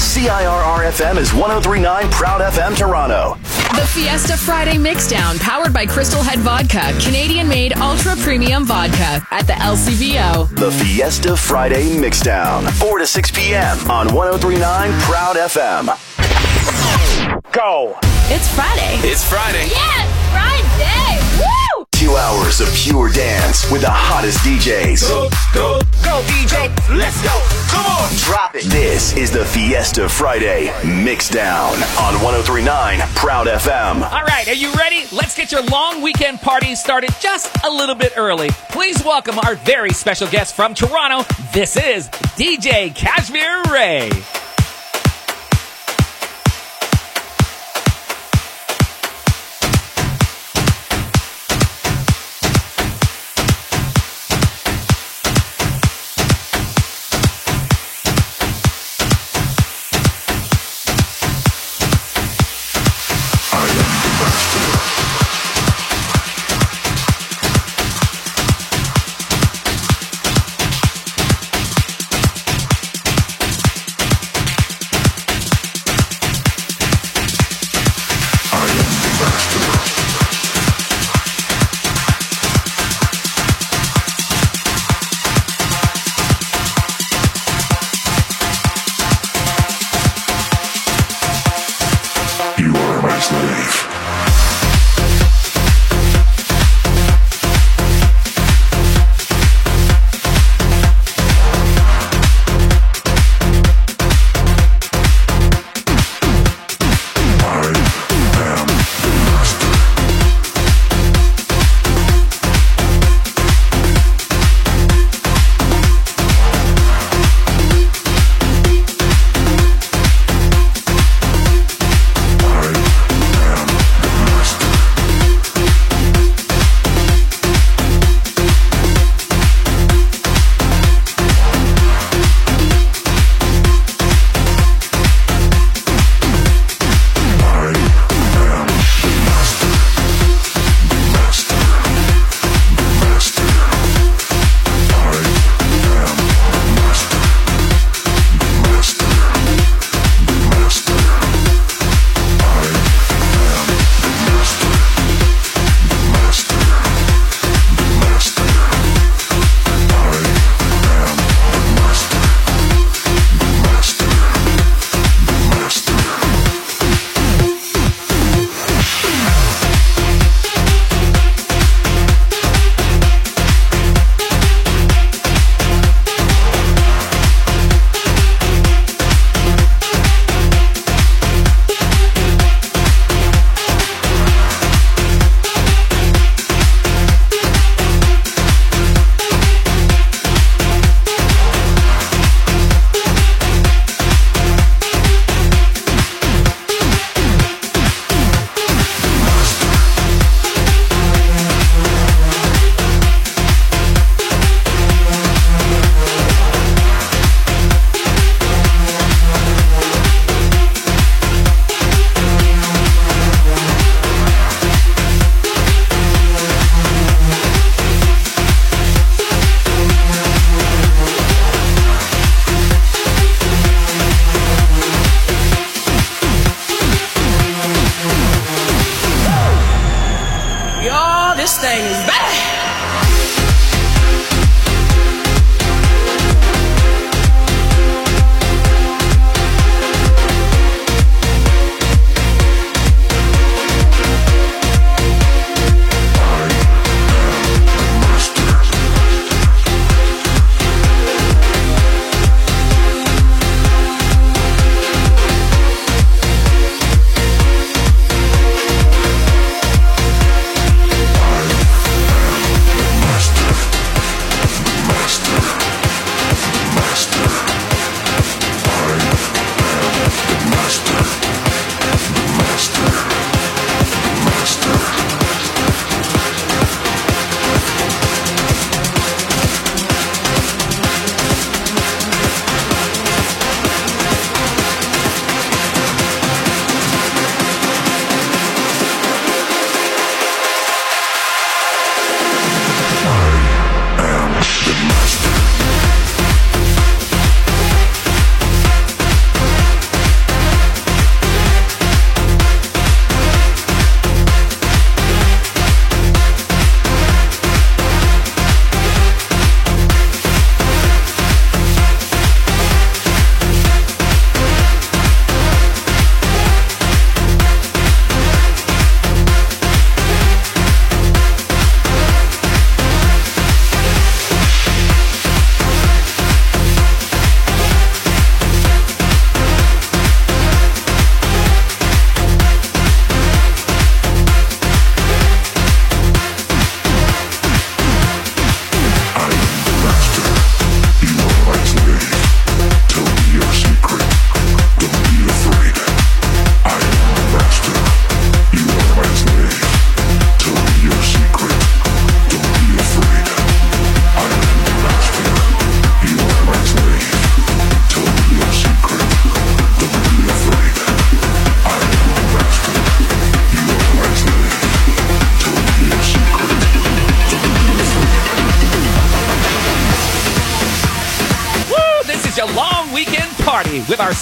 CIRR FM is 1039 Proud FM Toronto. The Fiesta Friday Mixdown, powered by Crystal Head Vodka, Canadian made ultra premium vodka at the LCBO. The Fiesta Friday Mixdown, 4 to 6 p.m. on 1039 Proud FM. Go! It's Friday. It's Friday. Yes, Friday! Woo! Two hours of pure dance with the hottest DJs. Go, go, go, DJ. Let's go. Come on. Drop it. This is the Fiesta Friday Mixdown on 1039 Proud FM. All right, are you ready? Let's get your long weekend party started just a little bit early. Please welcome our very special guest from Toronto. This is DJ Kashmir Ray.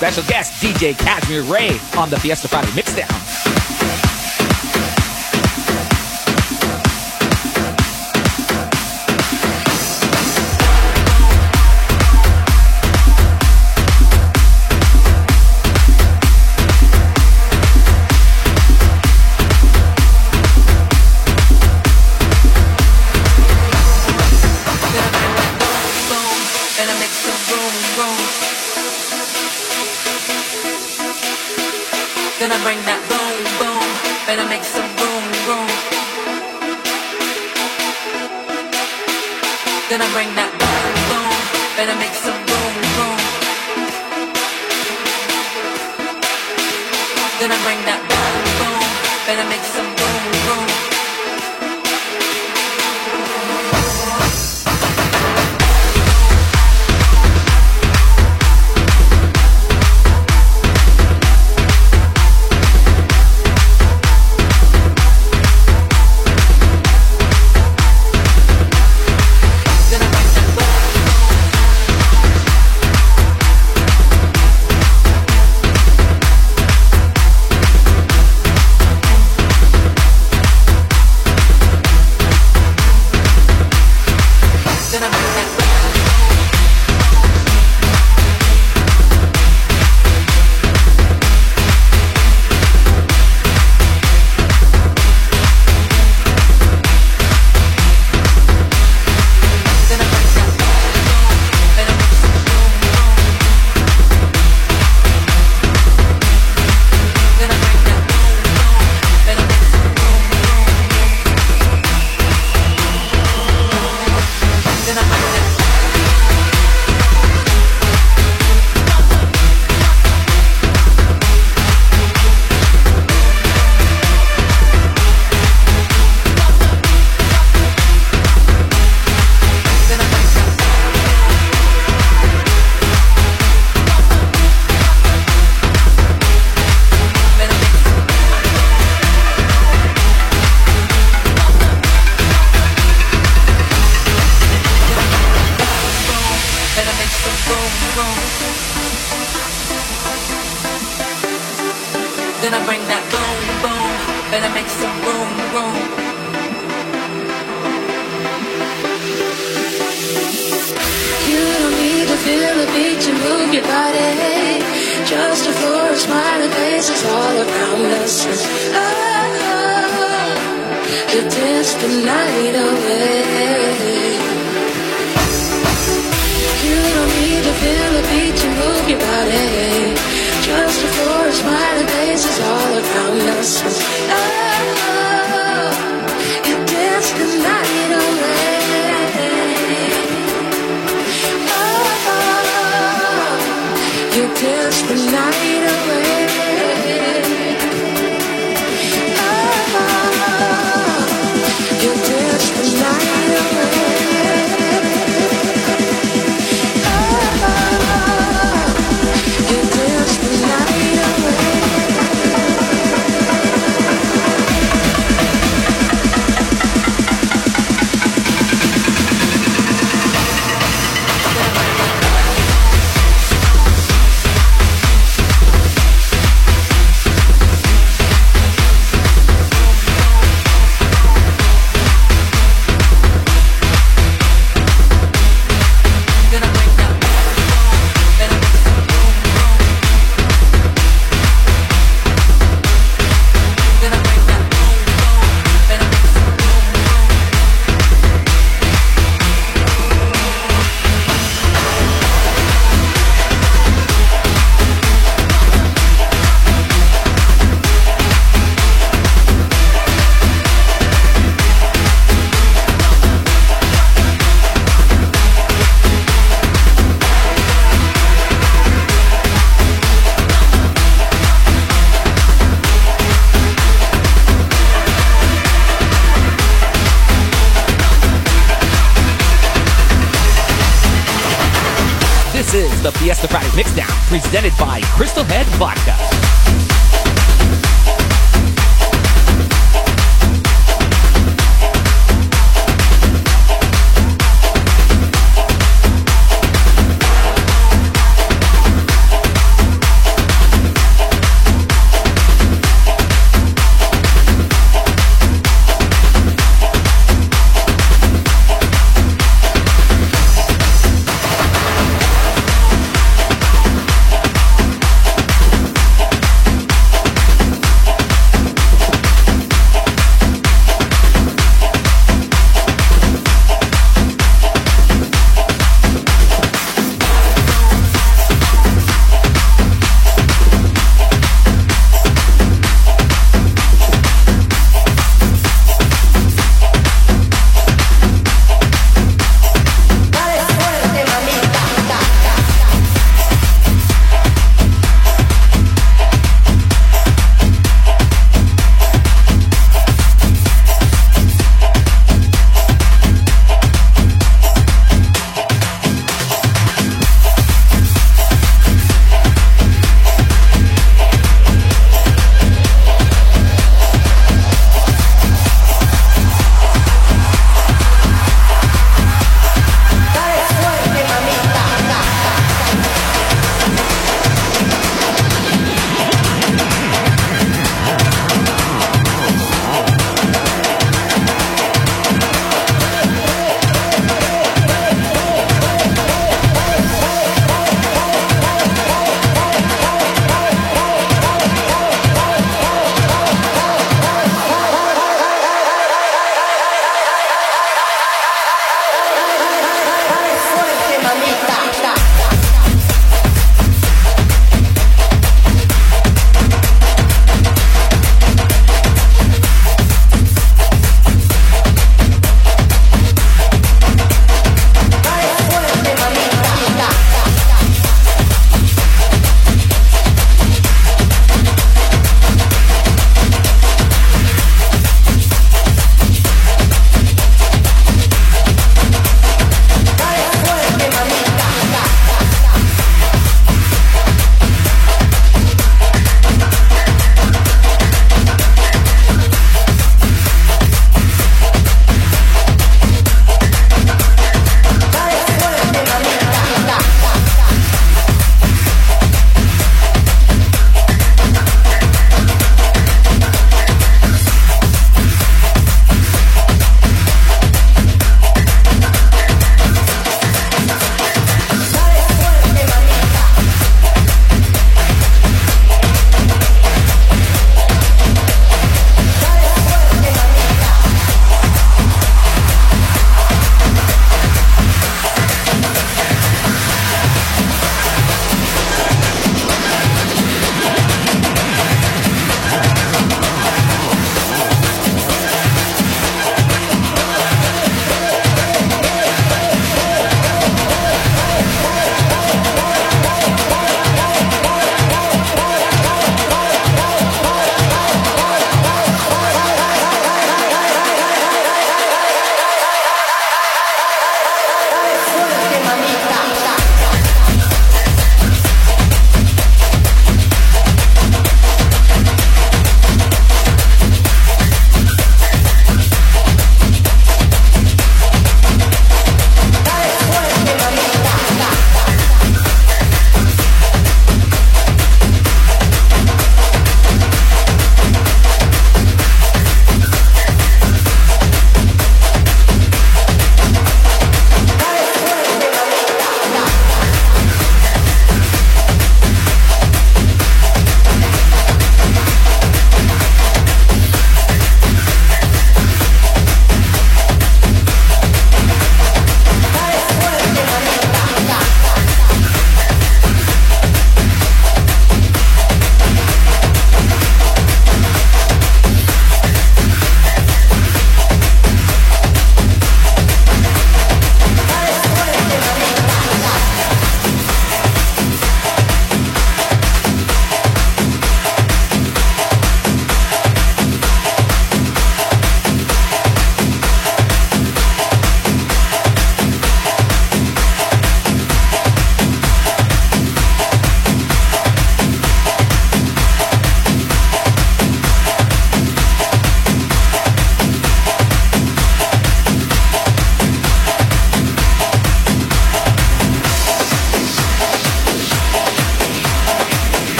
Special guest, DJ Cashmere Ray, on the Fiesta Friday Mixdown.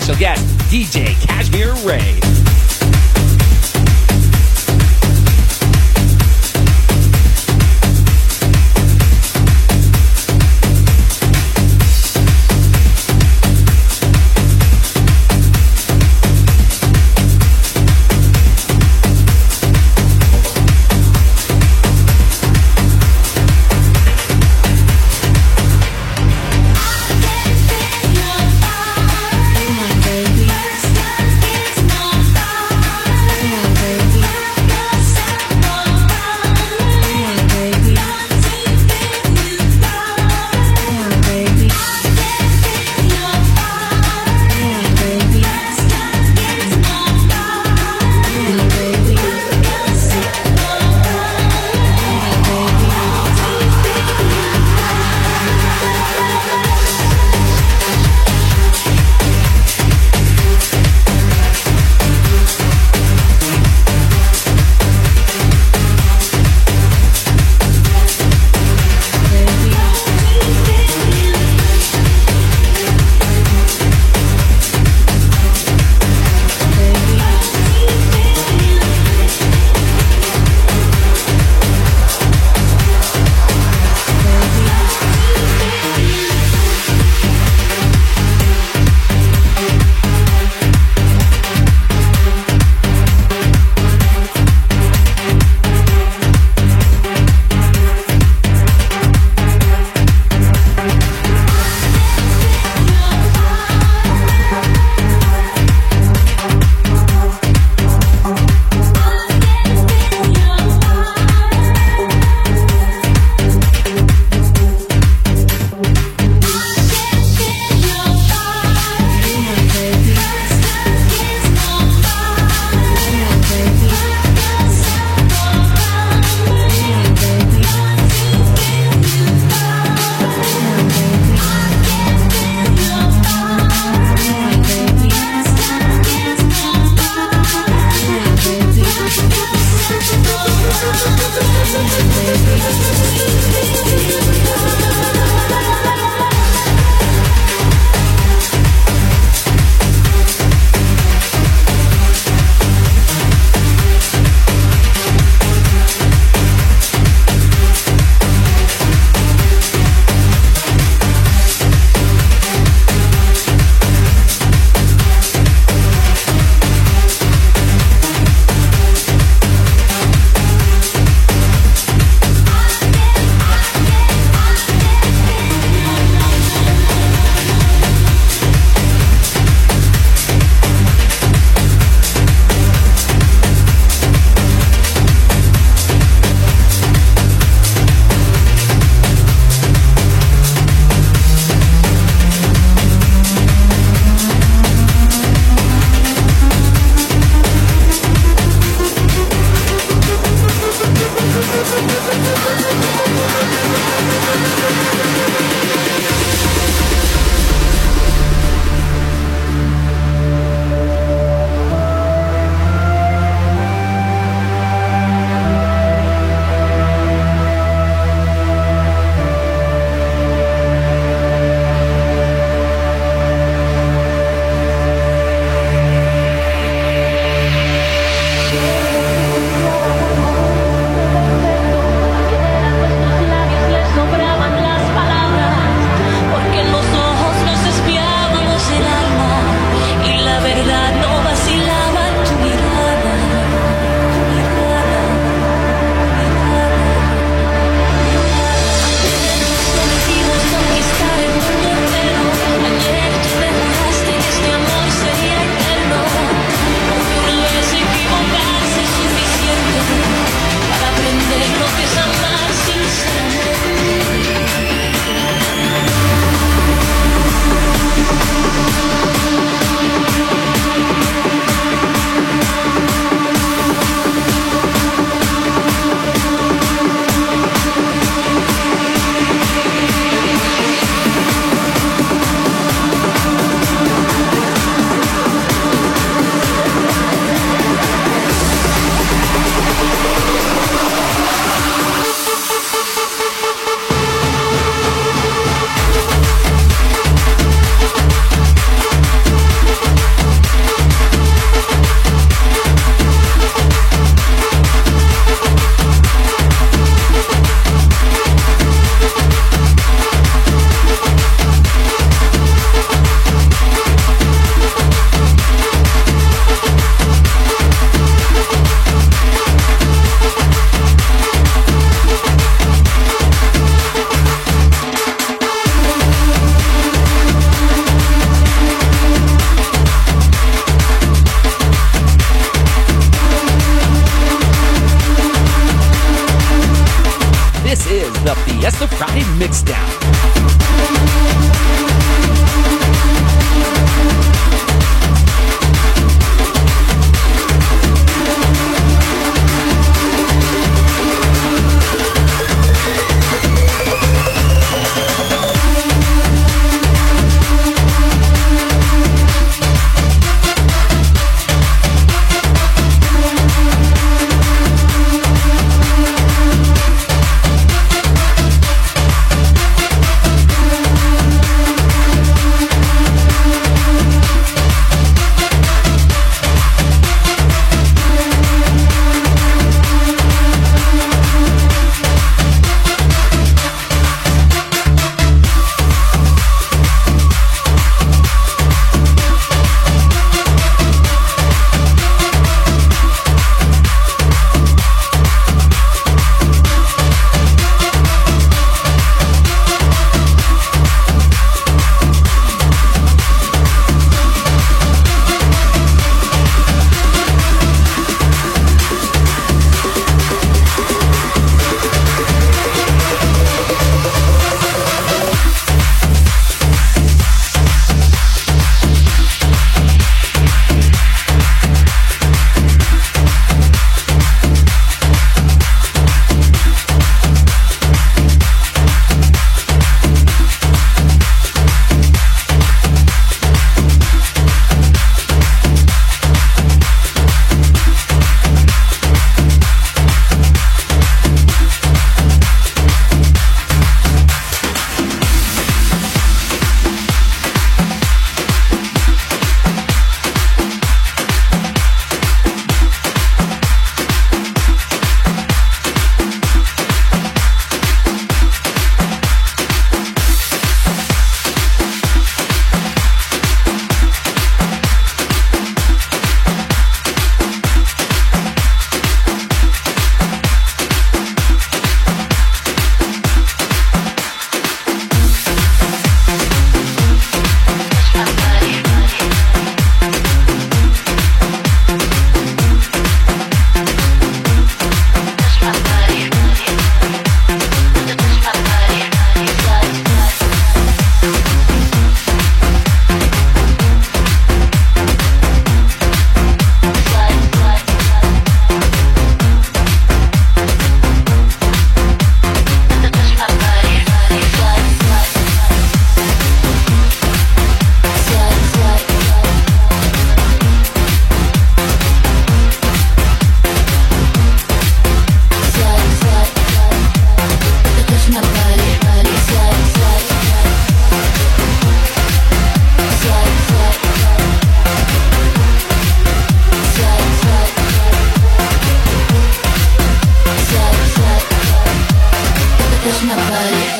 Special guest, DJ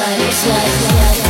Everybody's like, like,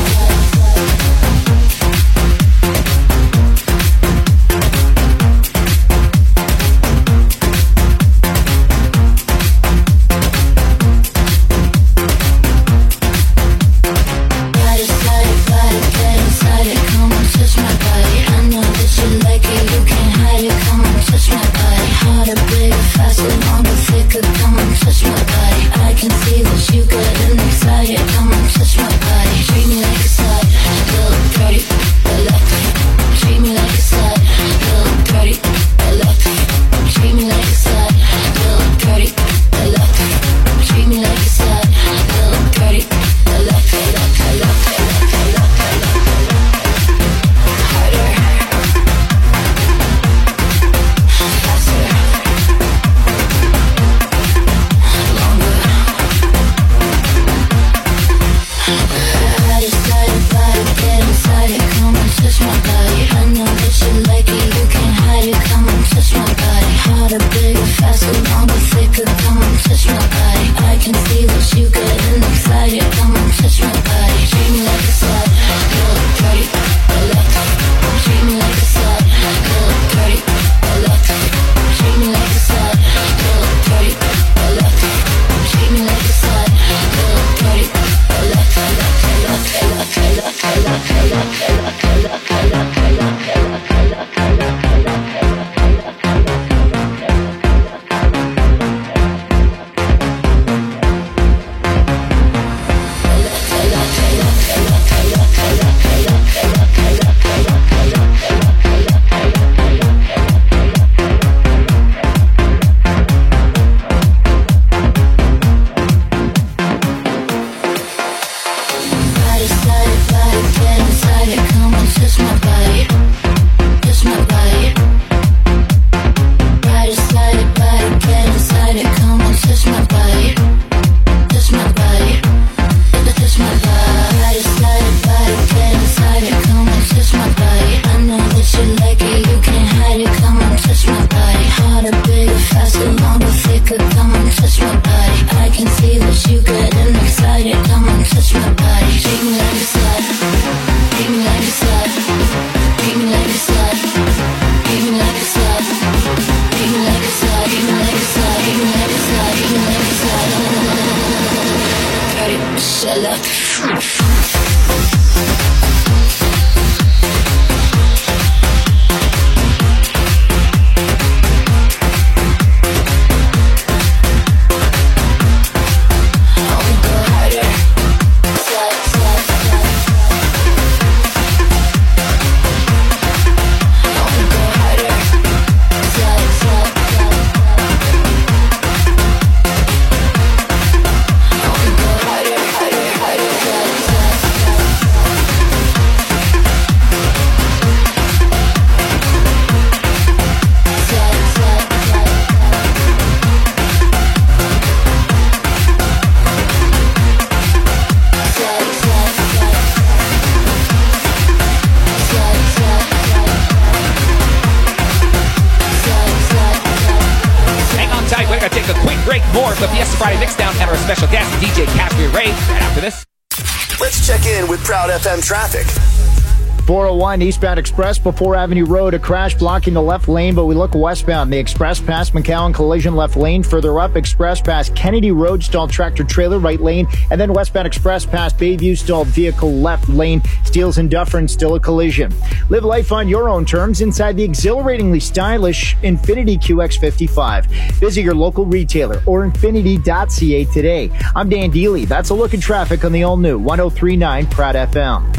and our special guest, DJ Cashmere Ray, right after this. Let's check in with Proud FM traffic. 401 eastbound express before Avenue Road, a crash blocking the left lane, but we look westbound. The express past McCowan collision left lane. Further up, express past Kennedy Road, stalled tractor trailer right lane. And then westbound express past Bayview, stalled vehicle left lane. Steeles and Dufferin, still a collision. Live life on your own terms inside the exhilaratingly stylish Infiniti QX55. Visit your local retailer or infiniti.ca today. I'm Dan Deely. That's a look at traffic on the all new 1039 Proud FM.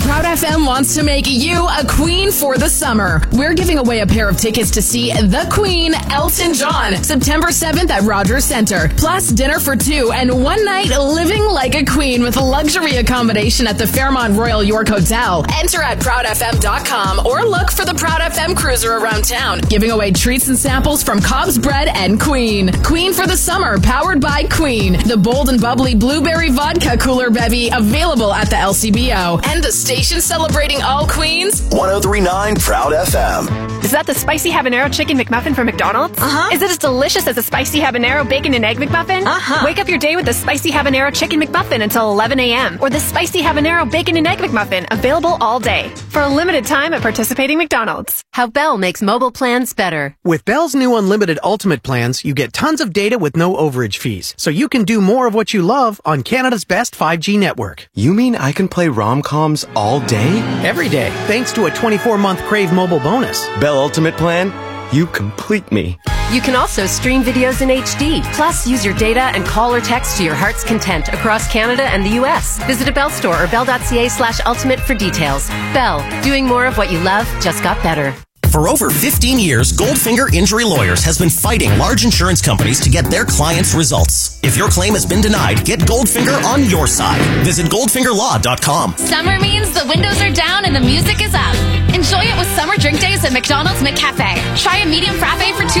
Proud FM wants to make you a queen for the summer. We're giving away a pair of tickets to see The Queen, Elton John, September 7th at Rogers Centre. Plus dinner for two and one night living like a queen with luxury accommodation at the Fairmont Royal York Hotel. Enter at proudfm.com or look for the Proud FM cruiser around town, giving away treats and samples from COBS Bread and Queen. Queen for the summer, powered by Queen. The bold and bubbly blueberry vodka cooler bevy available at the LCBO. And the station celebrating all queens? 1039 Proud FM. Is that the spicy habanero chicken McMuffin from McDonald's? Uh-huh. Is it as delicious as a spicy habanero bacon and egg McMuffin? Uh-huh. Wake up your day with the spicy habanero chicken McMuffin until 11 a.m. Or the spicy habanero bacon and egg McMuffin, available all day. For a limited time at participating McDonald's. How Bell makes mobile plans better. With Bell's new unlimited ultimate plans, you get tons of data with no overage fees, so you can do more of what you love on Canada's best 5G network. You mean I can play rom-coms all day? Every day, thanks to a 24-month Crave mobile bonus. Bell Ultimate Plan, you complete me. You can also stream videos in HD. Plus, use your data and call or text to your heart's content across Canada and the U.S. Visit a Bell store or bell.ca slash ultimate for details. Bell, doing more of what you love just got better. For over 15 years, Goldfinger Injury Lawyers has been fighting large insurance companies to get their clients results. If your claim has been denied, get Goldfinger on your side. Visit goldfingerlaw.com. Summer means the windows are down and the music is up. Enjoy it with summer drink days at McDonald's McCafe. Try a medium frappe for $2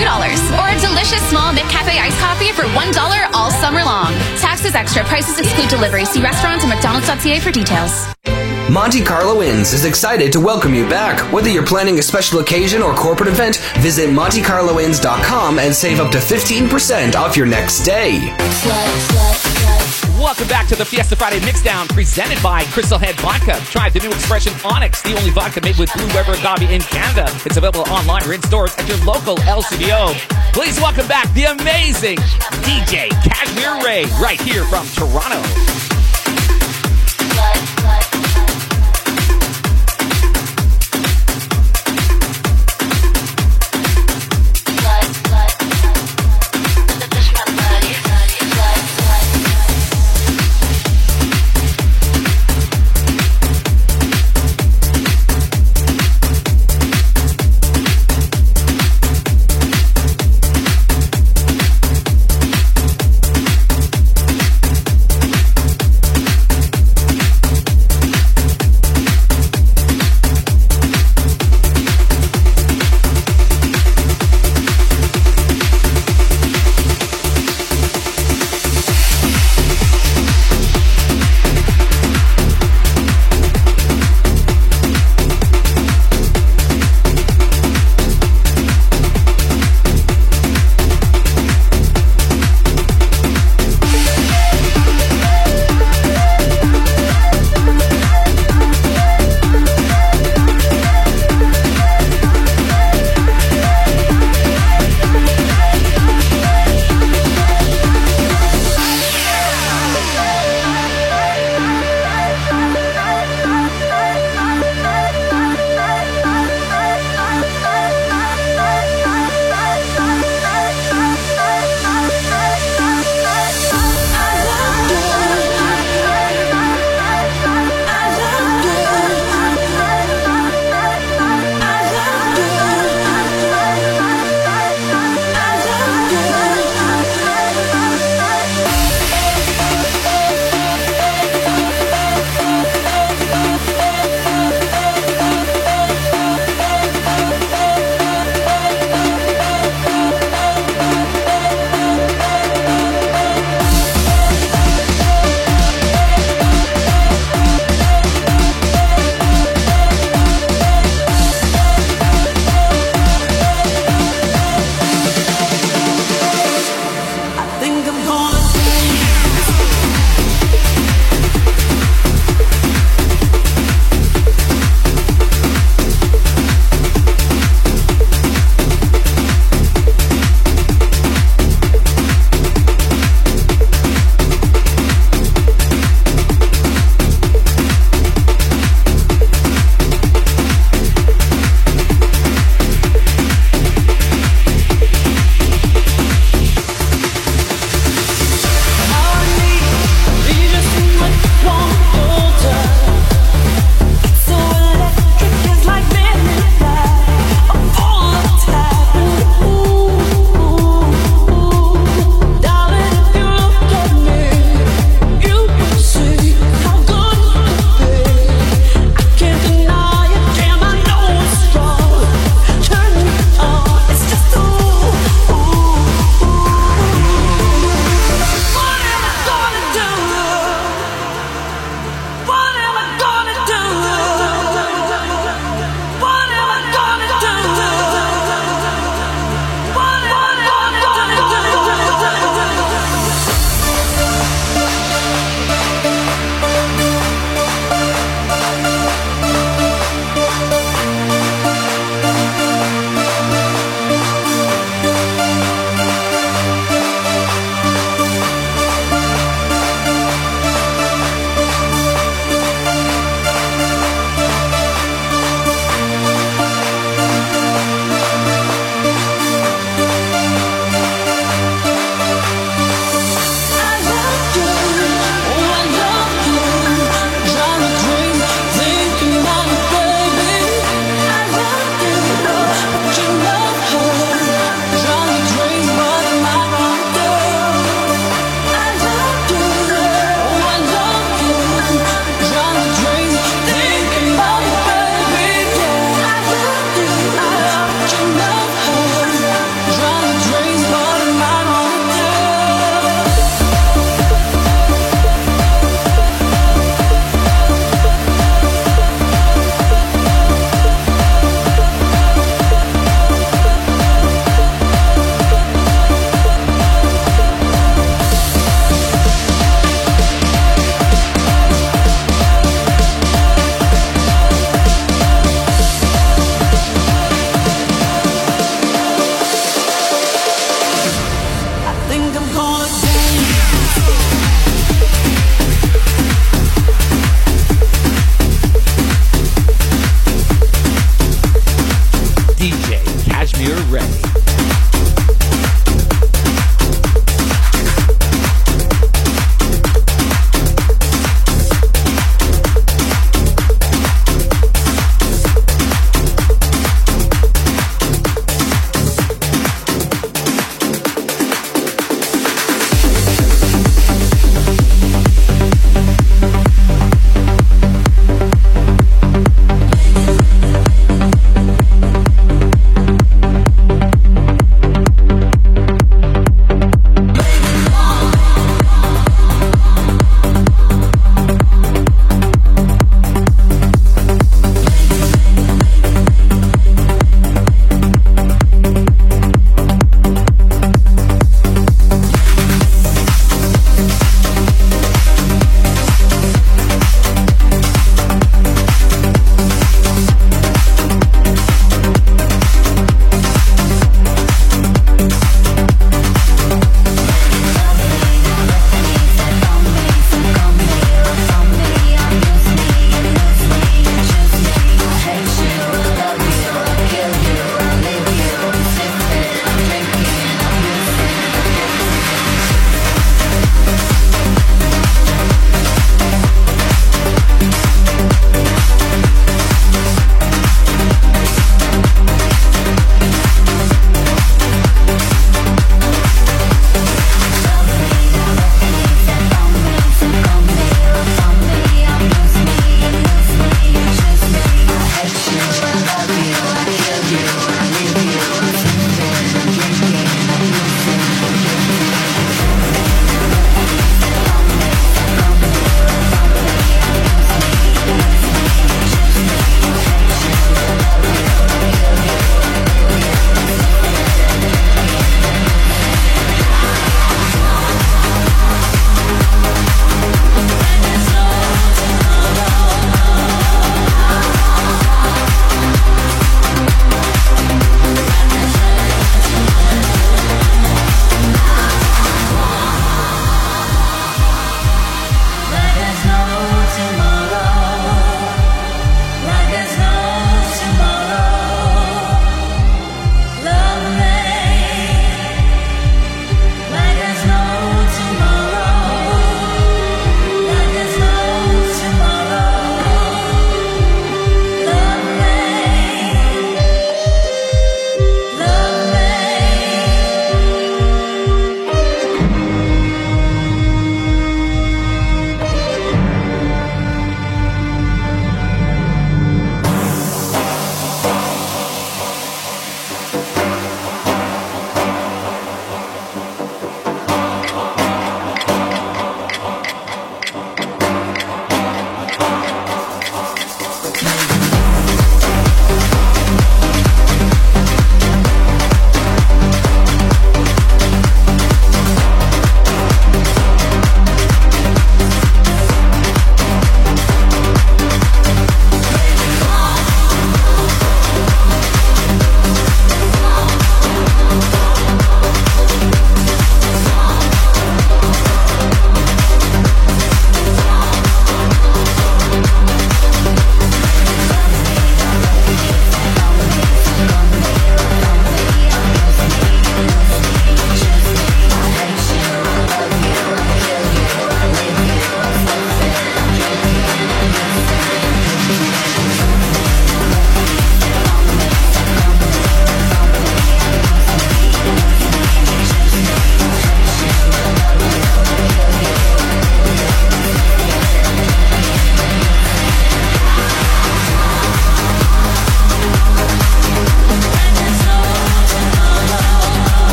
or a delicious small McCafe iced coffee for $1 all summer long. Taxes extra. Prices exclude delivery. See restaurants and mcdonalds.ca for details. Monte Carlo Inns is excited to welcome you back. Whether you're planning a special occasion or corporate event, visit MonteCarloInns.com and save up to 15% off your next stay. Welcome back to the Fiesta Friday Mixdown, presented by Crystal Head Vodka. Try the new expression Onyx, the only vodka made with blue Weber agave in Canada. It's available online or in stores at your local LCBO. Please welcome back the amazing DJ Cashmere Ray, right here from Toronto.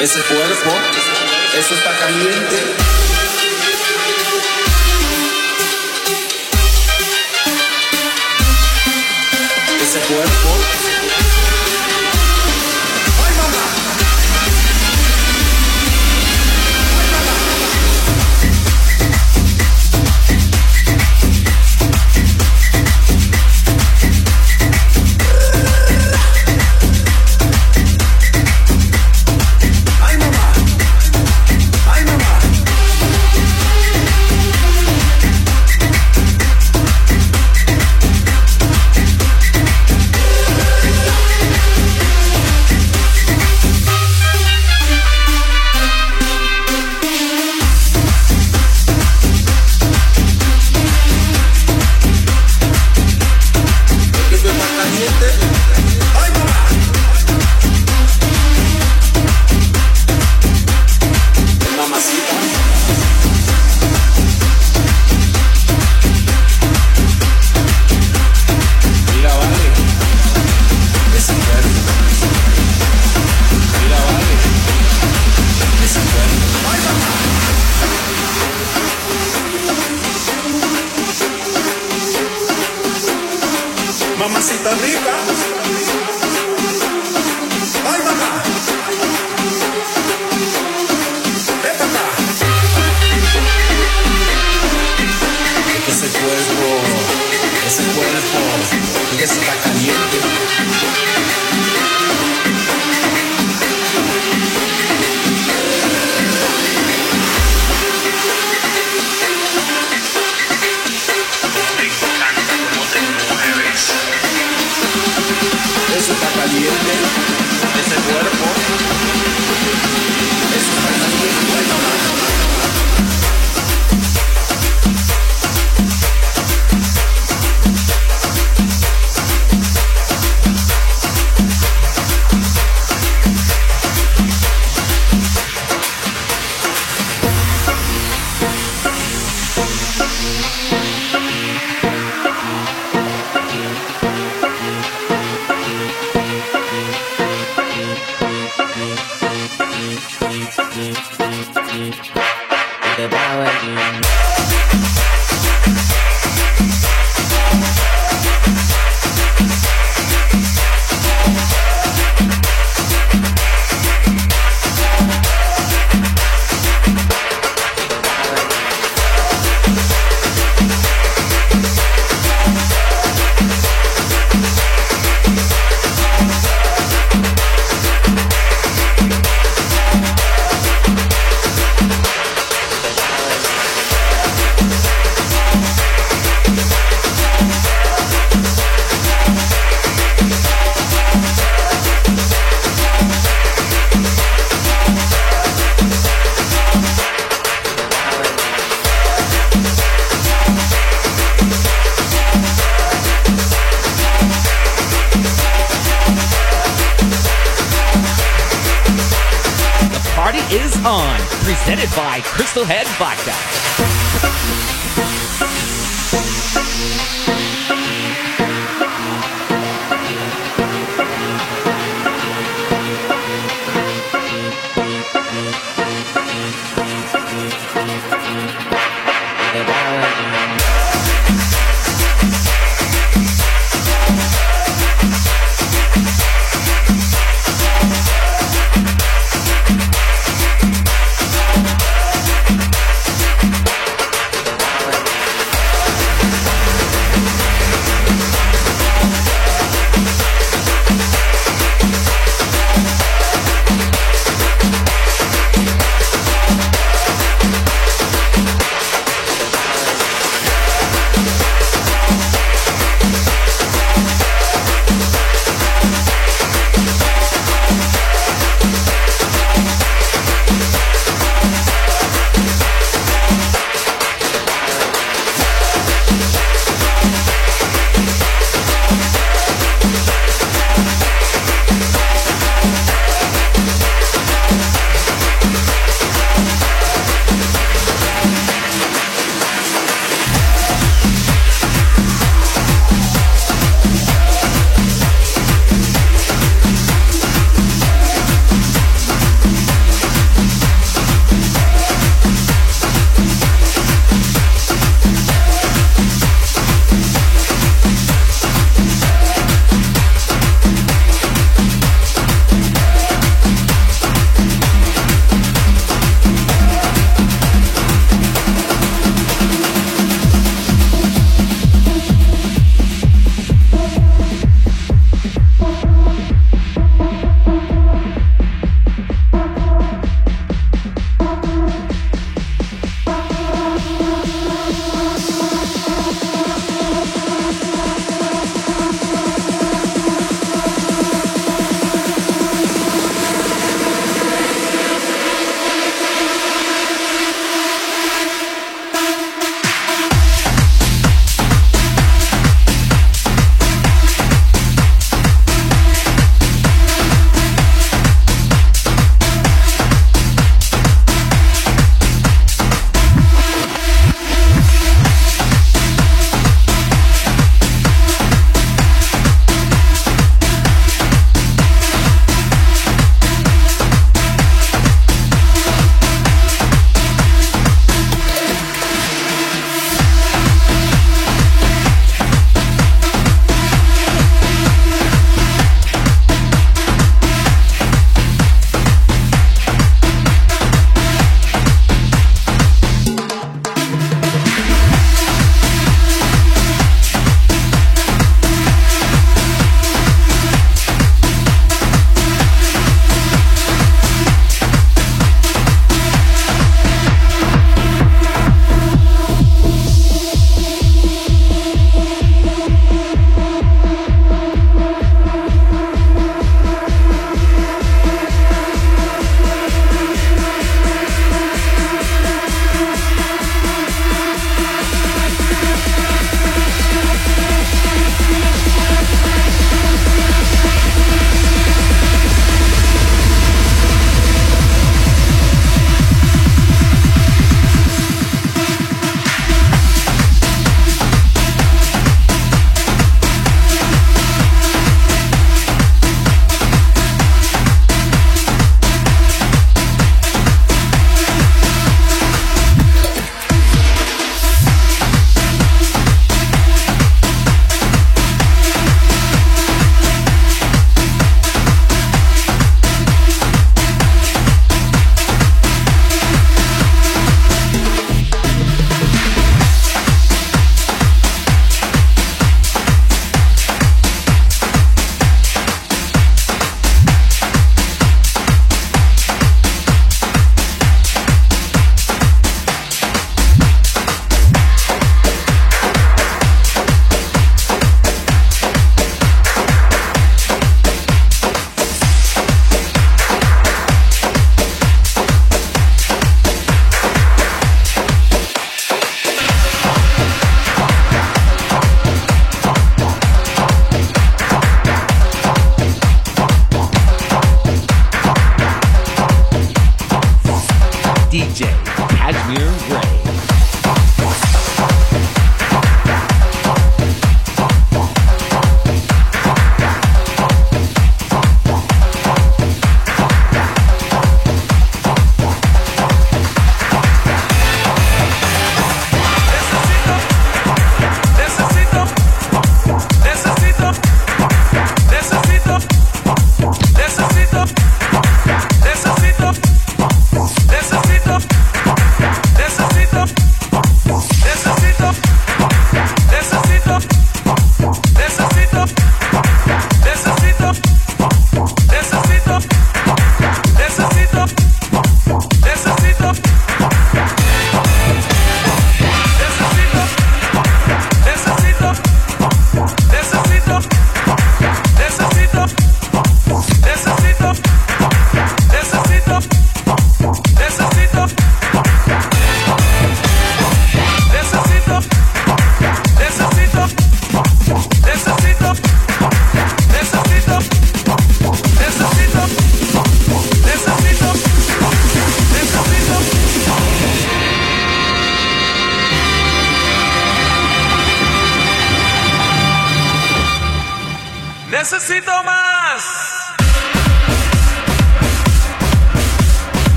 Ese cuerpo, eso está caliente. Ese cuerpo.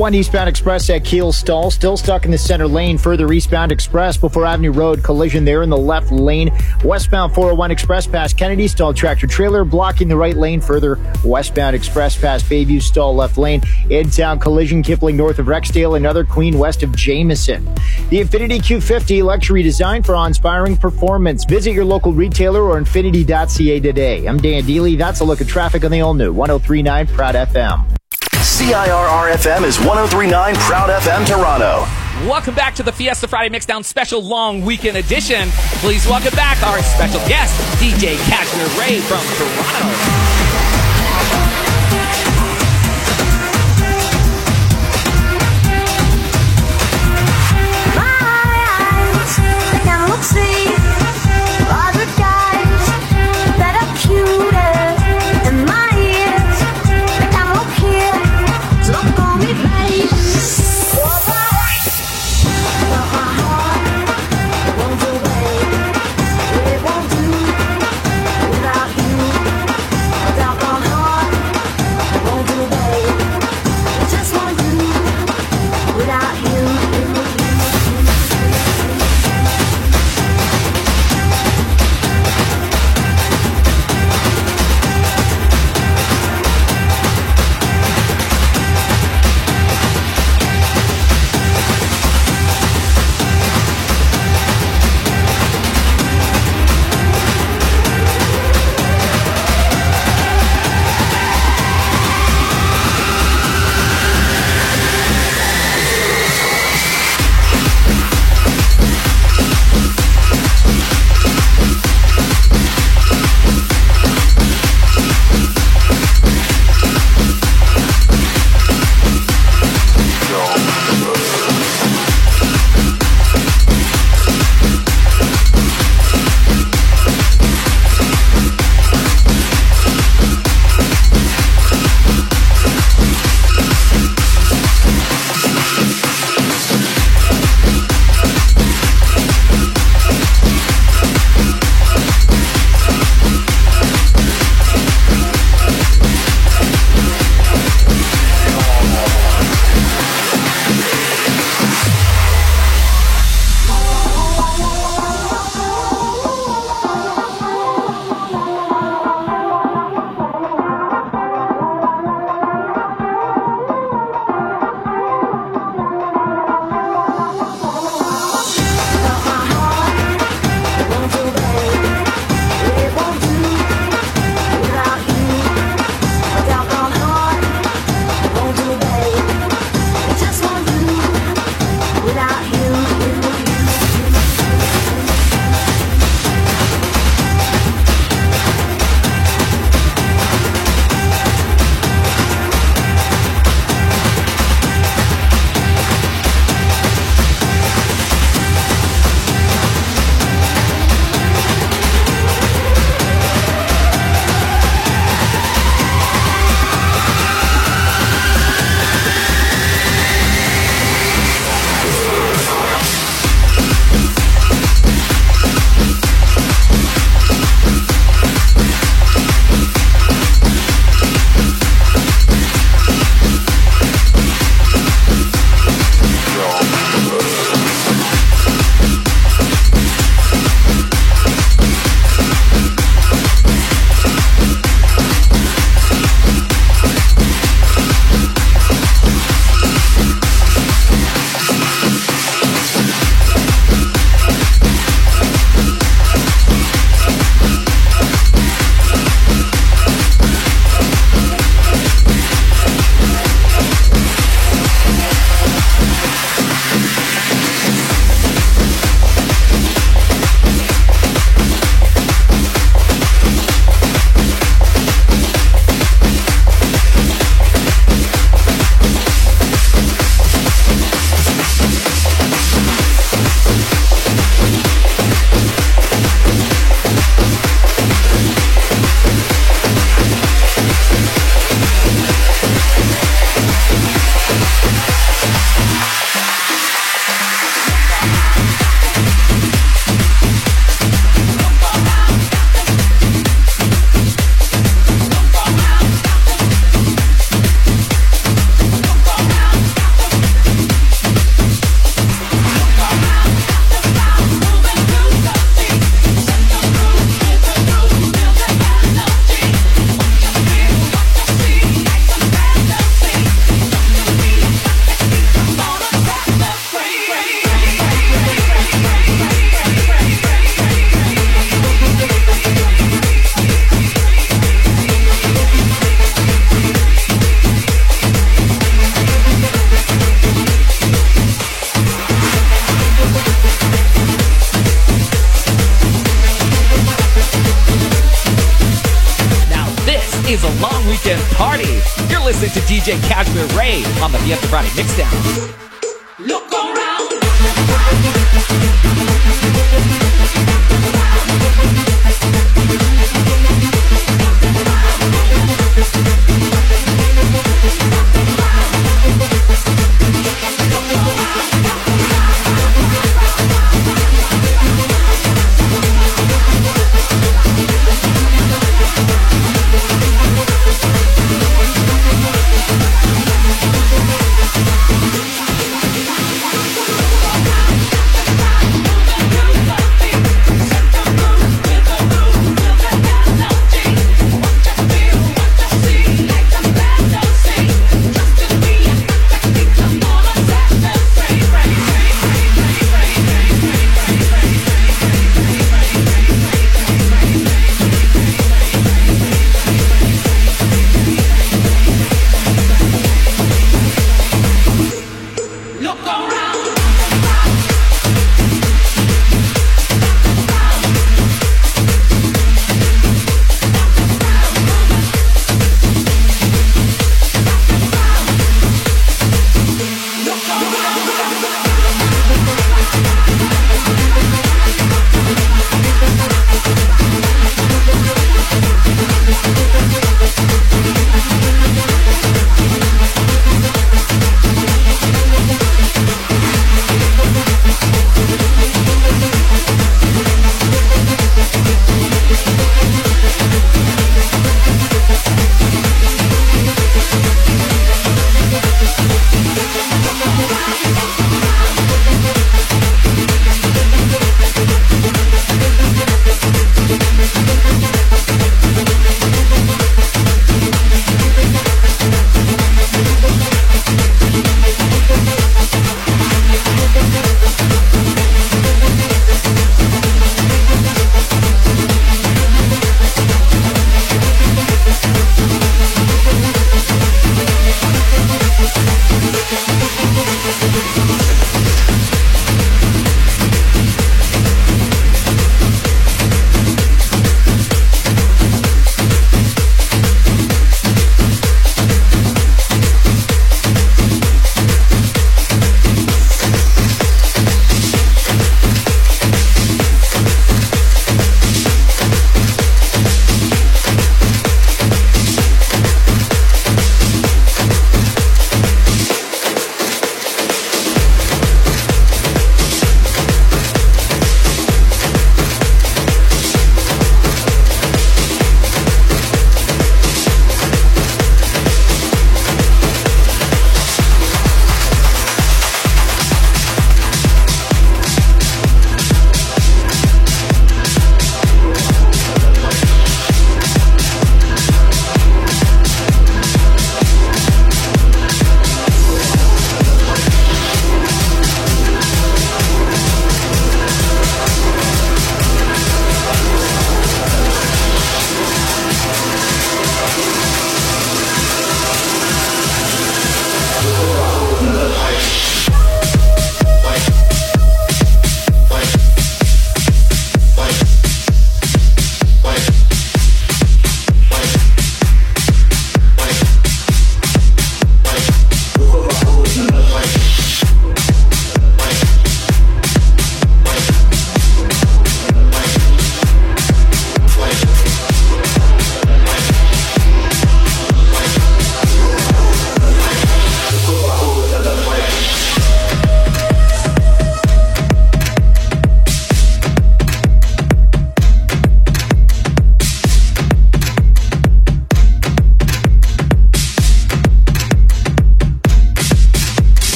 1 eastbound express at Keele Stall. Still stuck in the center lane. Further eastbound express before Avenue Road. Collision there in the left lane. Westbound 401 express past Kennedy. Stall tractor trailer blocking the right lane. Further westbound express past Bayview. Stall left lane. In town collision. Kipling north of Rexdale. Another Queen west of Jameson. The Infiniti Q50 luxury design for inspiring performance. Visit your local retailer or infiniti.ca today. I'm Dan Deely. That's a look at traffic on the all new 1039 Proud FM. CIRR FM is 1039 Proud FM Toronto. Welcome back to the Fiesta Friday Mixdown Special Long Weekend Edition. Please welcome back our special guest, DJ Cashmere Ray from Toronto.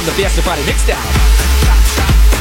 On the Fiesta Friday Mixdown.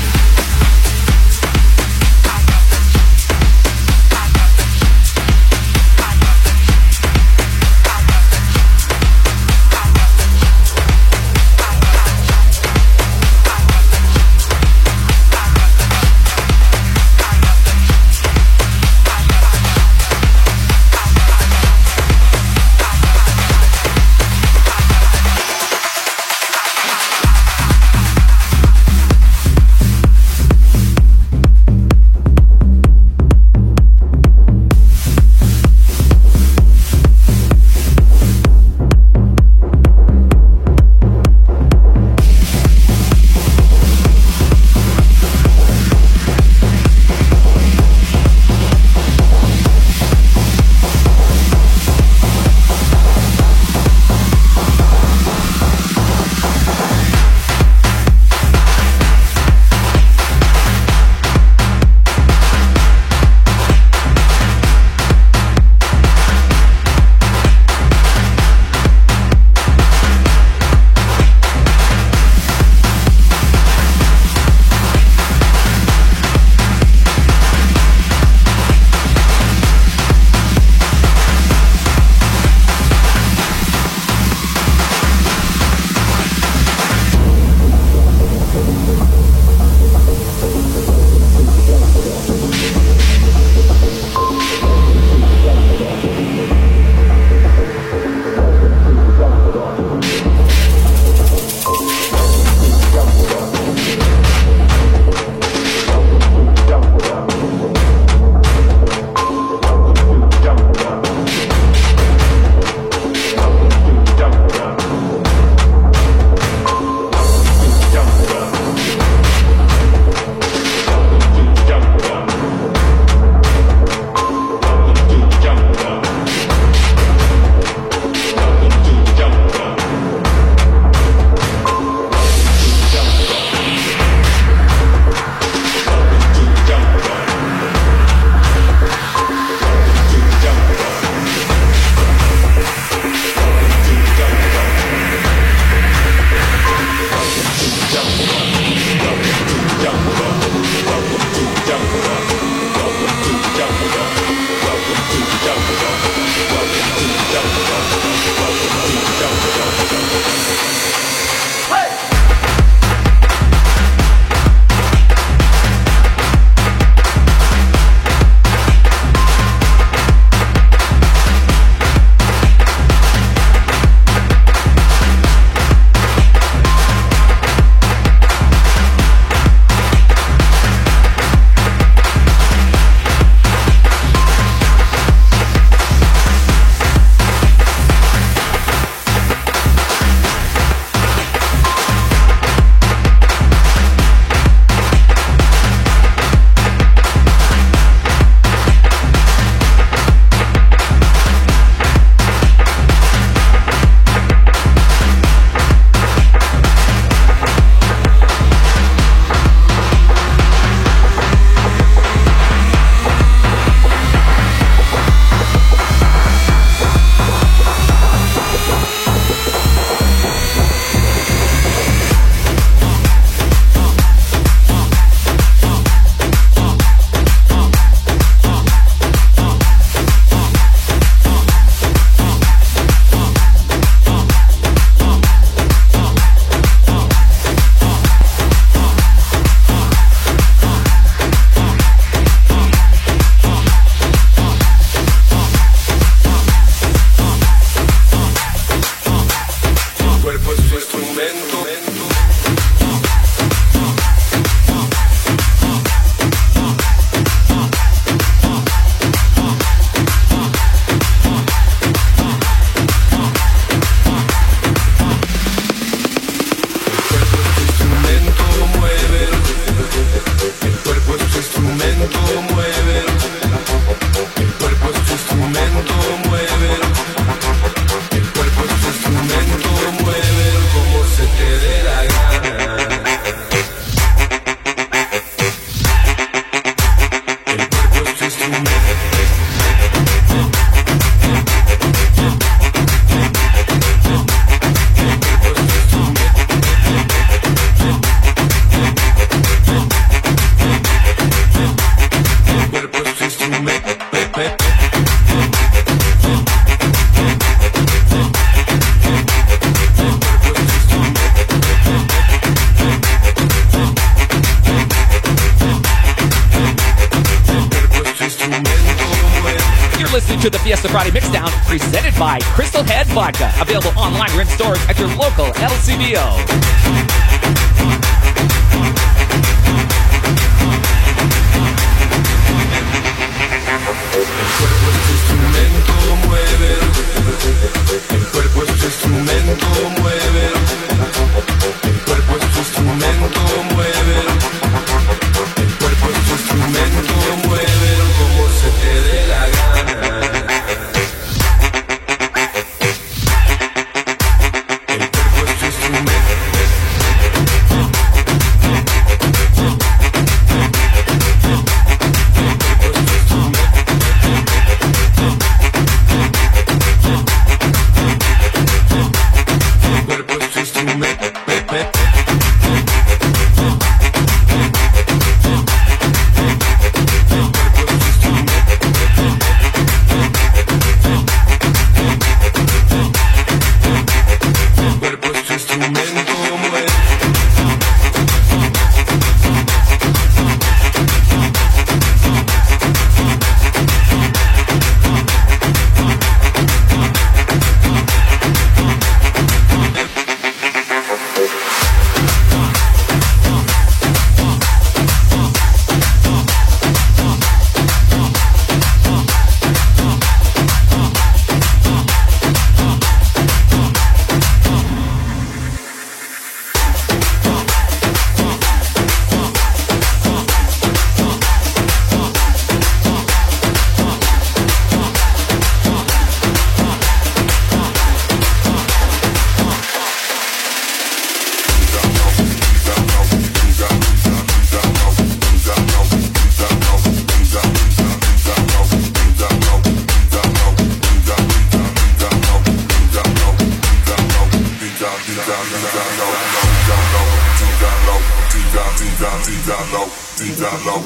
down low, deep down low.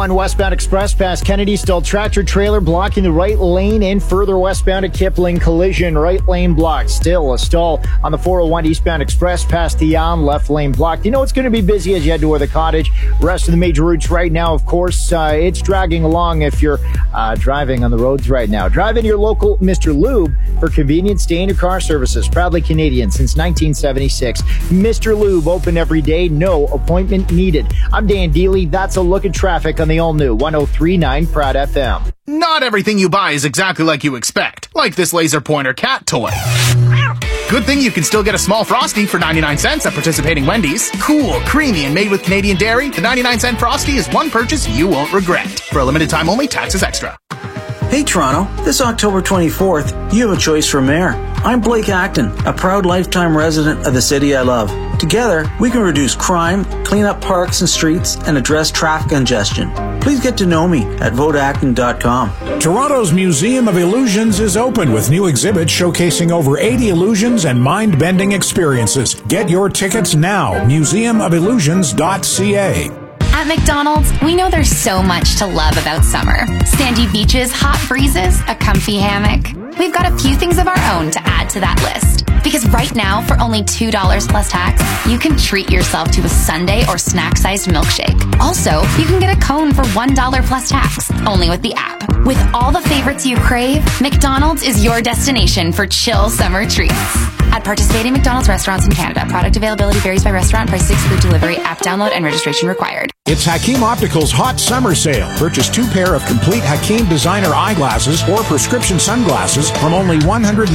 401 westbound express past Kennedy, still tractor trailer blocking the right lane and further westbound at Kipling collision, right lane blocked. Still a stall on the 401 eastbound express past Theon, left lane blocked. You know it's going to be busy as you head toward the cottage. Rest of the major routes right now, of course, uh, it's dragging along if you're uh, driving on the roads right now. Drive in your local Mr. Lube for convenience day in car services. Proudly Canadian since 1976. Mr. Lube open every day, no appointment needed. I'm Dan Deely. That's a look at traffic on the all new 1039 Proud FM. Not everything you buy is exactly like you expect, like this laser pointer cat toy. Good thing you can still get a small Frosty for 99 cents at participating Wendy's. Cool, creamy, and made with Canadian dairy, the 99 cent Frosty is one purchase you won't regret. For a limited time only, taxes extra. Hey Toronto, this October 24th, you have a choice for mayor. I'm Blake Acton, a proud lifetime resident of the city I love. Together, we can reduce crime, clean up parks and streets, and address traffic congestion. Please get to know me at voteacton.com. Toronto's Museum of Illusions is open with new exhibits showcasing over 80 illusions and mind bending experiences. Get your tickets now. Museumofillusions.ca. At McDonald's, we know there's so much to love about summer. Sandy beaches, hot breezes, a comfy hammock. We've got a few things of our own to add to that list. Because right now, for only $2 plus tax, you can treat yourself to a sundae or snack sized milkshake. Also, you can get a cone for $1 plus tax, only with the app. With all the favorites you crave, McDonald's is your destination for chill summer treats. At participating McDonald's restaurants in Canada, product availability varies by restaurant, prices exclude delivery, app download, and registration required. It's Hakim Optical's Hot Summer Sale. Purchase two pair of complete Hakim designer eyeglasses or prescription sunglasses from only $199.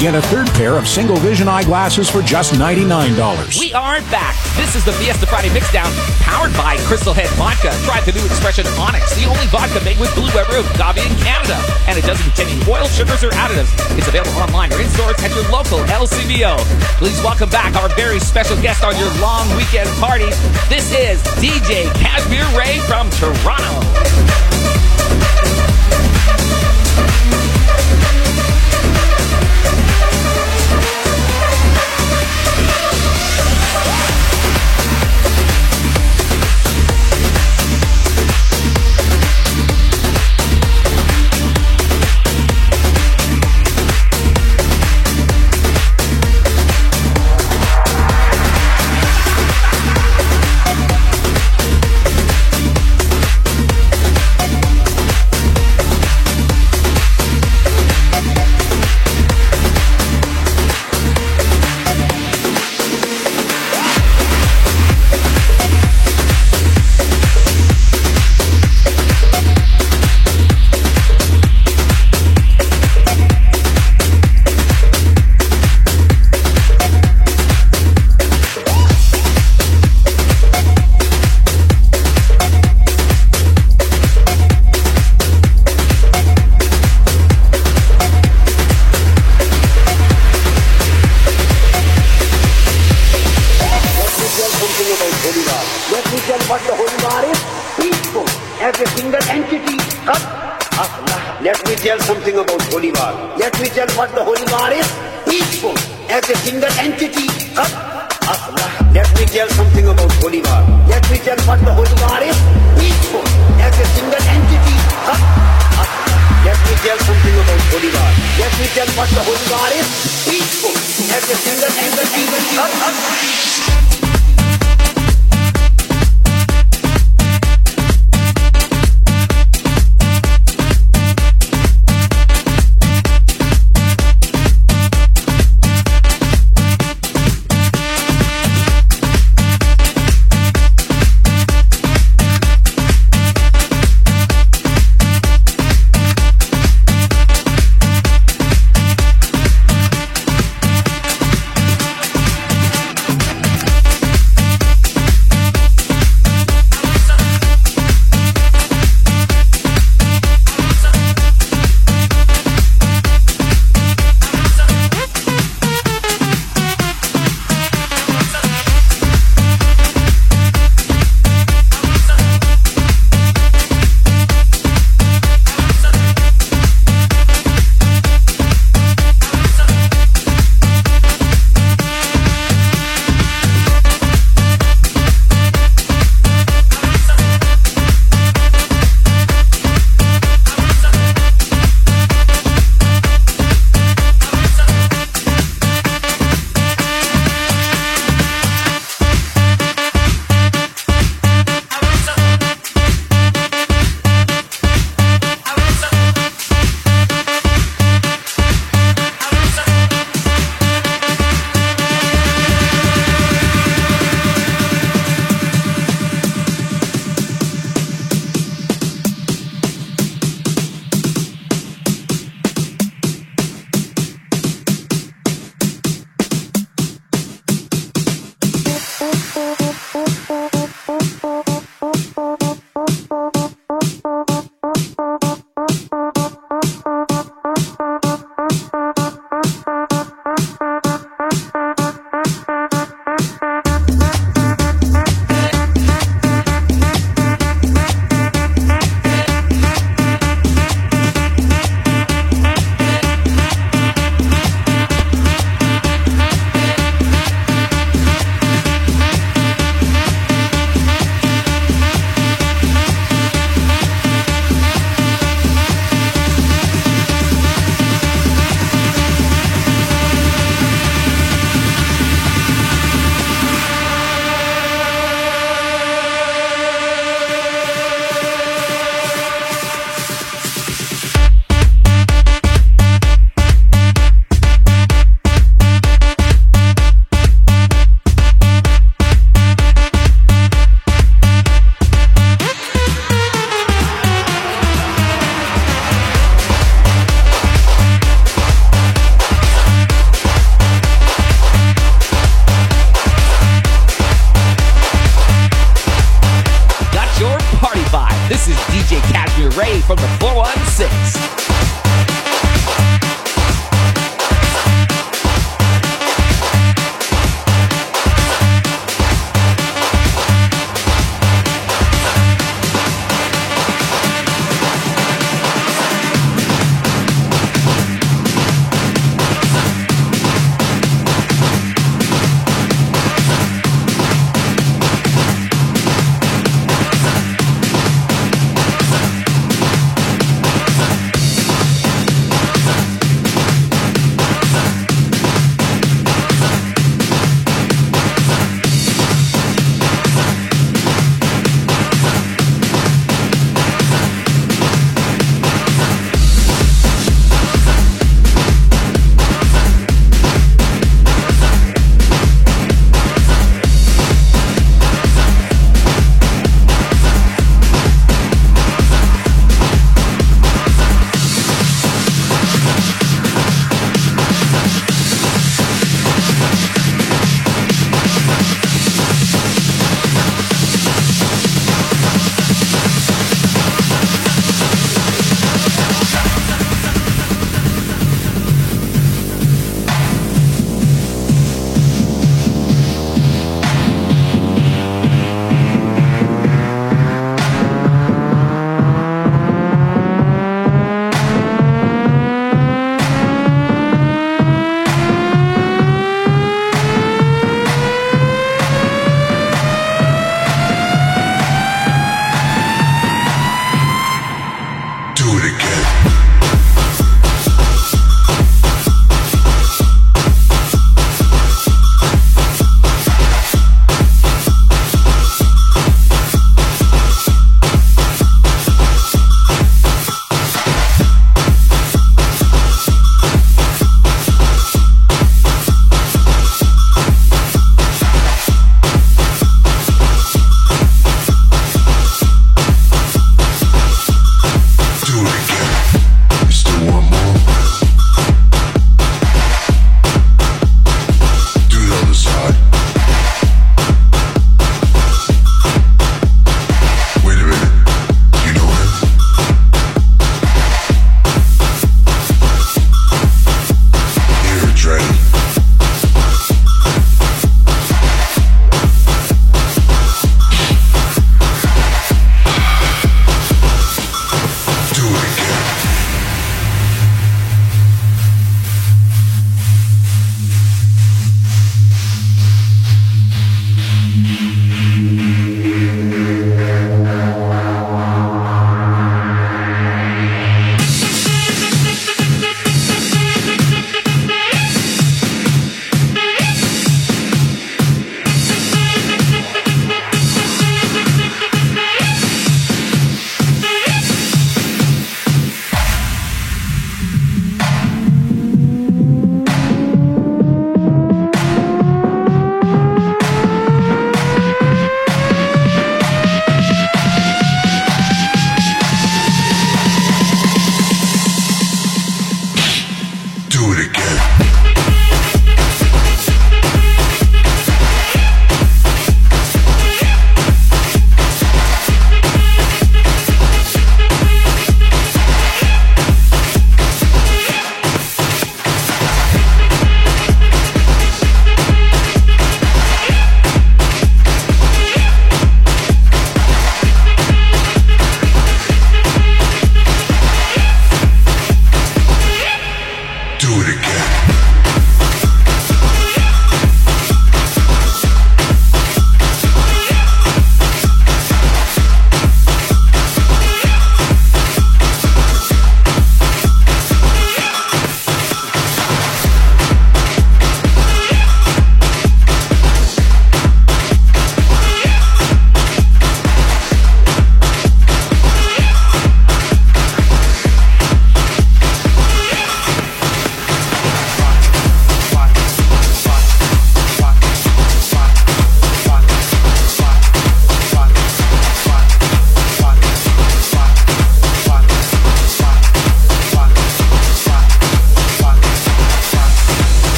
Get a third pair of single vision eyeglasses for just $99. We are back. This is the Fiesta Friday Mixdown, powered by Crystal Head Vodka. Try the new expression Onyx, the only vodka made with Blue Weber agave in Canada. And it doesn't contain any oil, sugars, or additives. It's available online or in stores at your local LCBO. Please welcome back our very special guest on your long weekend parties. This is DJ Casimir Ray from Toronto.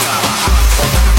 Ponga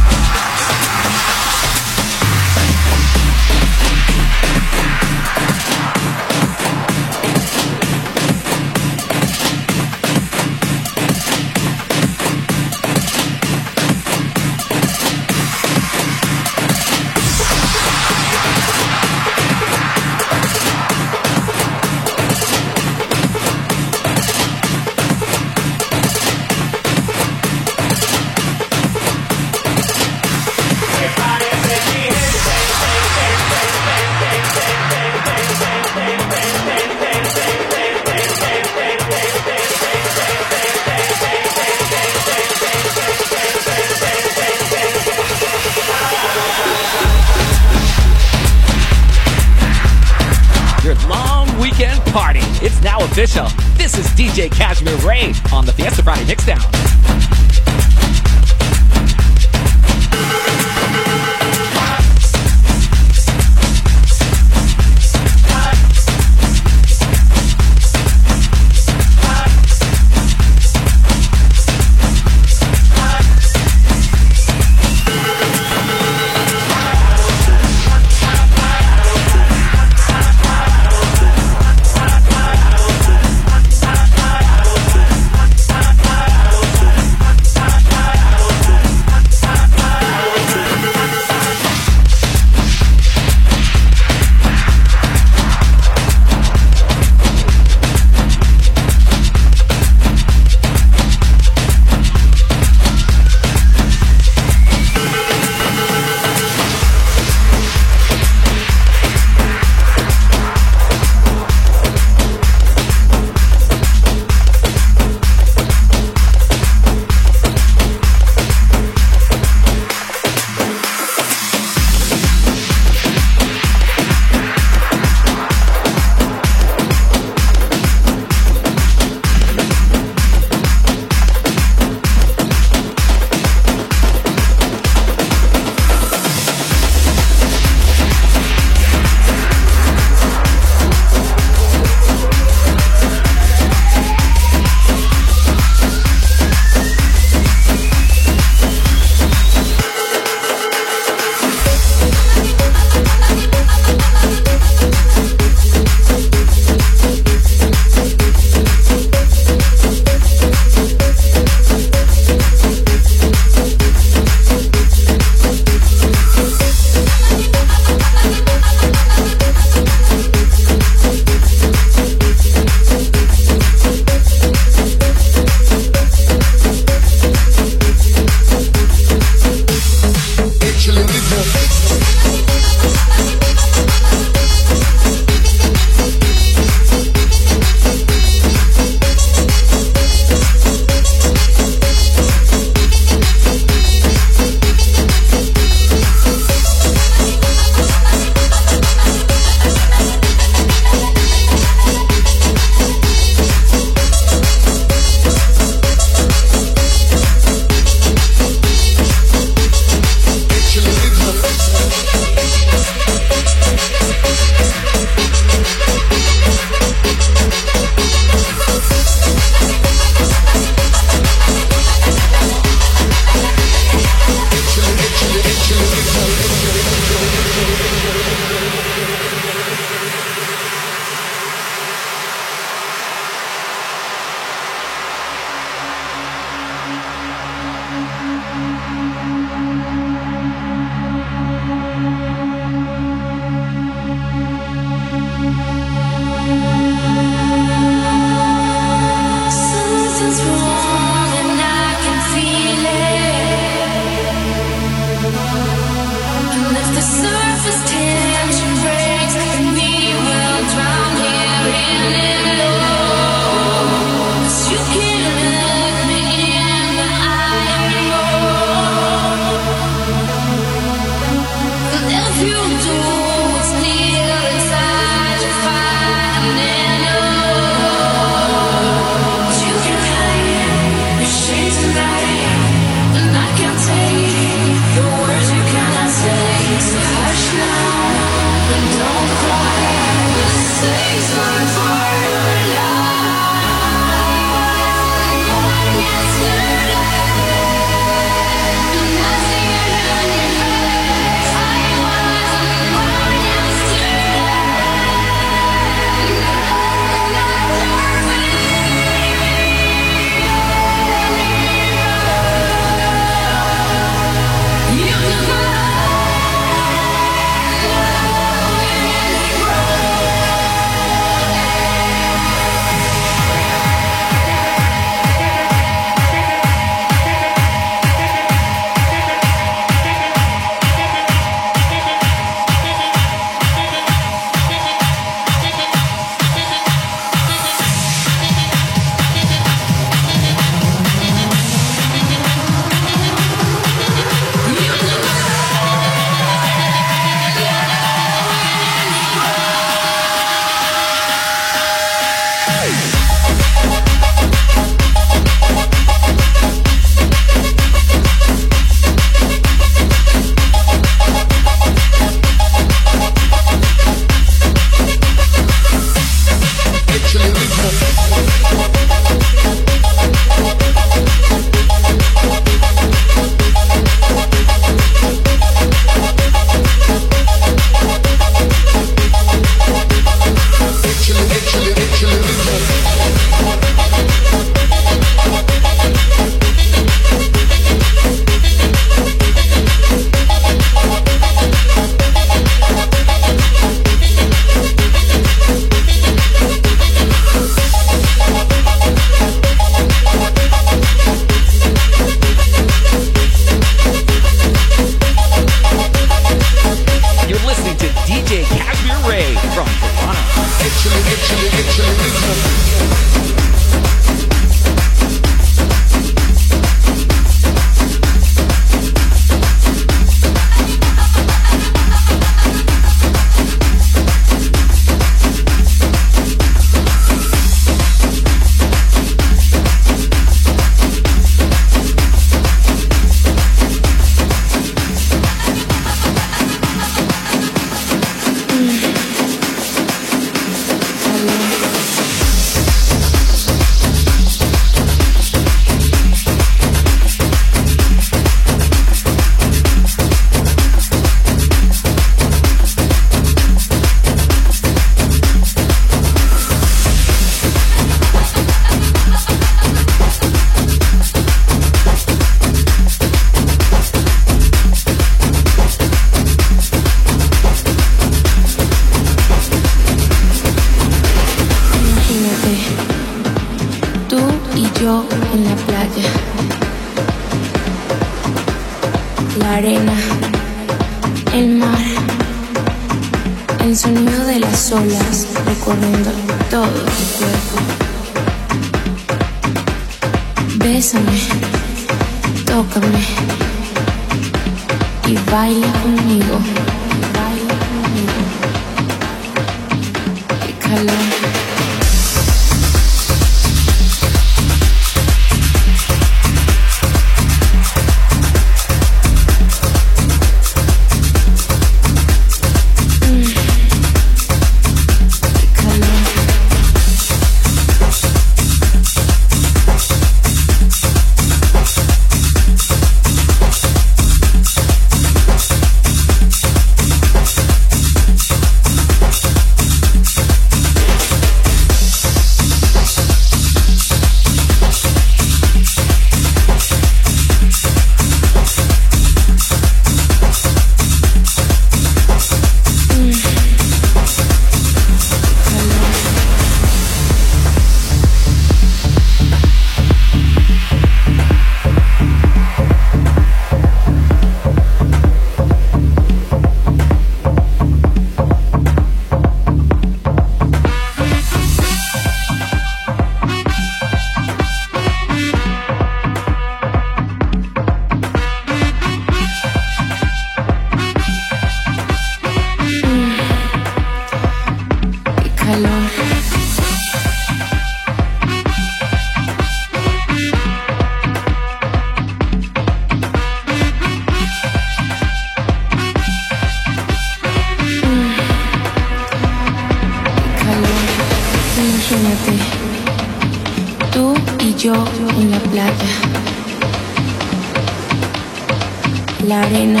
arena,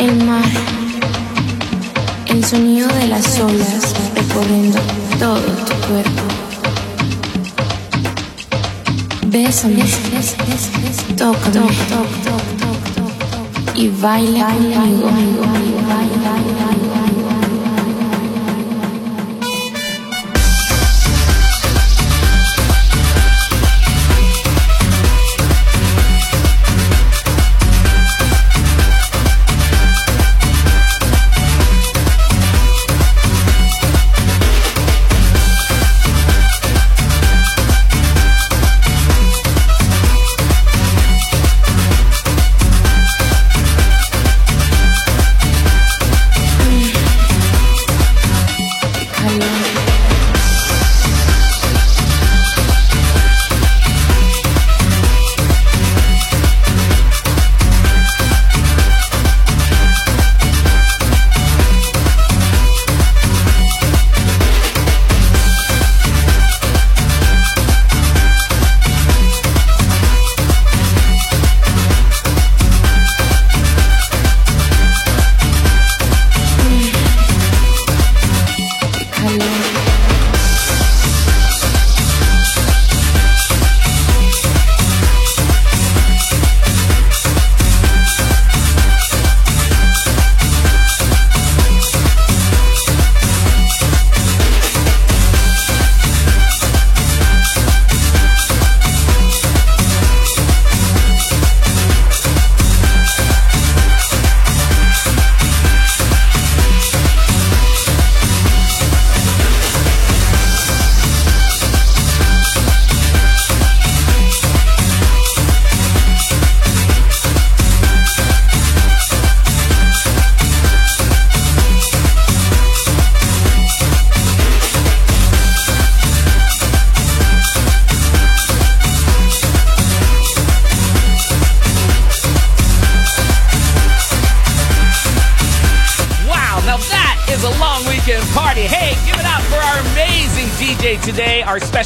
el mar, el sonido de las olas recorriendo todo tu cuerpo. Bésame, tócame y baila conmigo. Wow,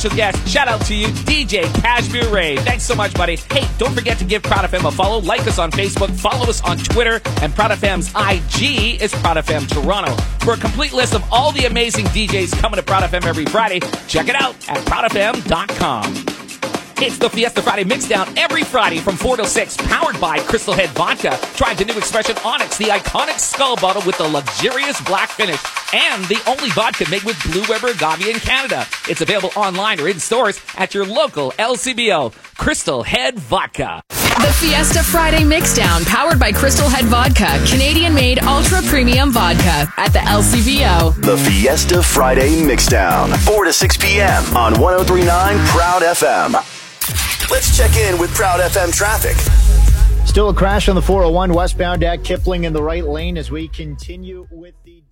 special guest. Shout out to you, DJ Cashmere Ray. Thanks so much, buddy. Hey, don't forget to give Proud FM a follow. Like us on Facebook, follow us on Twitter, and Proud FM's IG is Proud FM Toronto. For a complete list of all the amazing DJs coming to Proud FM every Friday, check it out at proudfm.com. It's the Fiesta Friday Mixdown every Friday from 4 to 6, powered by Crystal Head Vodka. Try the new expression Onyx, the iconic skull bottle with the luxurious black finish, and the only vodka made with Blue Weber agave in Canada. It's available online or in stores at your local LCBO. Crystal Head Vodka. The Fiesta Friday Mixdown, powered by Crystal Head Vodka, Canadian made ultra premium vodka at the LCBO. The Fiesta Friday Mixdown, 4 to 6 p.m. on 1039 Proud FM. Let's check in with Proud FM traffic. Still a crash on the 401 westbound at Kipling in the right lane as we continue with the.